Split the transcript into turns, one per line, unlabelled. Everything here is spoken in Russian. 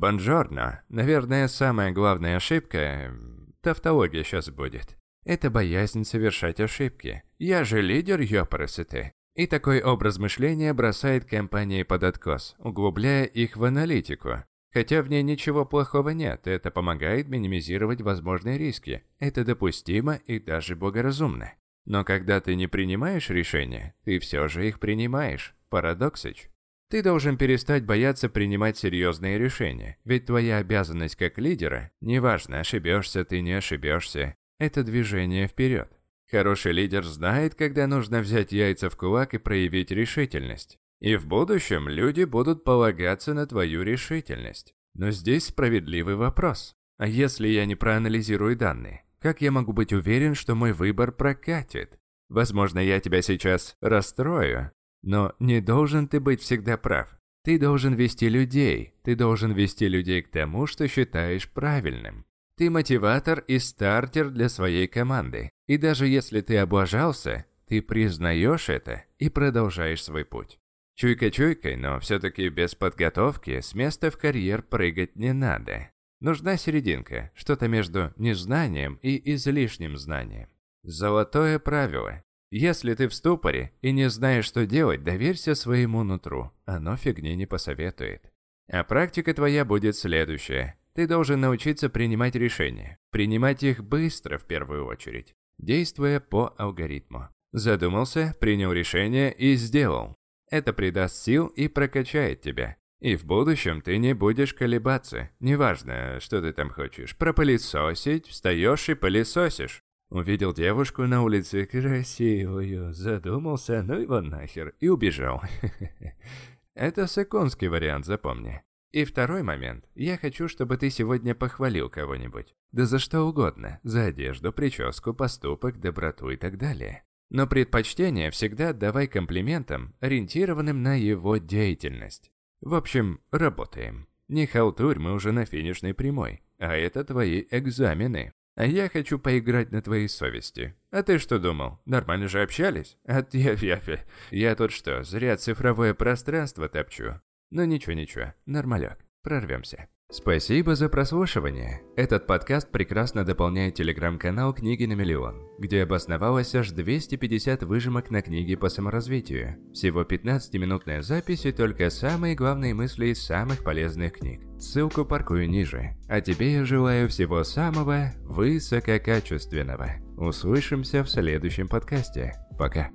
Бонжорно. Наверное, самая главная ошибка... Тавтология сейчас будет. Это боязнь совершать ошибки. Я же лидер, ёпарасоты. И такой образ мышления бросает компании под откос, углубляя их в аналитику. Хотя в ней ничего плохого нет, это помогает минимизировать возможные риски. Это допустимо и даже благоразумно. Но когда ты не принимаешь решения, ты все же их принимаешь. Парадоксич. Ты должен перестать бояться принимать серьезные решения, ведь твоя обязанность как лидера, неважно, ошибешься ты, не ошибешься, это движение вперед. Хороший лидер знает, когда нужно взять яйца в кулак и проявить решительность. И в будущем люди будут полагаться на твою решительность. Но здесь справедливый вопрос. А если я не проанализирую данные, как я могу быть уверен, что мой выбор прокатит? Возможно, я тебя сейчас расстрою, но не должен ты быть всегда прав. Ты должен вести людей, ты должен вести людей к тому, что считаешь правильным. Ты мотиватор и стартер для своей команды. И даже если ты облажался, ты признаешь это и продолжаешь свой путь. Чуйка-чуйкой, но все-таки без подготовки с места в карьер прыгать не надо. Нужна серединка, что-то между незнанием и излишним знанием. Золотое правило. Если ты в ступоре и не знаешь, что делать, доверься своему нутру. Оно фигни не посоветует. А практика твоя будет следующая. Ты должен научиться принимать решения. Принимать их быстро в первую очередь, действуя по алгоритму. Задумался, принял решение и сделал. Это придаст сил и прокачает тебя. И в будущем ты не будешь колебаться. Неважно, что ты там хочешь. Пропылесосить, встаешь и пылесосишь. Увидел девушку на улице красивую, задумался, ну его нахер, и убежал. Это саконский вариант, запомни. И второй момент. Я хочу, чтобы ты сегодня похвалил кого-нибудь. Да за что угодно. За одежду, прическу, поступок, доброту и так далее. Но предпочтение всегда отдавай комплиментам, ориентированным на его деятельность. В общем, работаем. Не халтурь, мы уже на финишной прямой. А это твои экзамены. А я хочу поиграть на твоей совести. А ты что думал? Нормально же общались? А я, я, я, я тут что, зря цифровое пространство топчу? Но ничего-ничего, нормаляк, прорвемся. Спасибо за прослушивание. Этот подкаст прекрасно дополняет телеграм-канал «Книги на миллион», где обосновалось аж 250 выжимок на книги по саморазвитию. Всего 15-минутная запись и только самые главные мысли из самых полезных книг. Ссылку паркую ниже. А тебе я желаю всего самого высококачественного. Услышимся в следующем подкасте. Пока.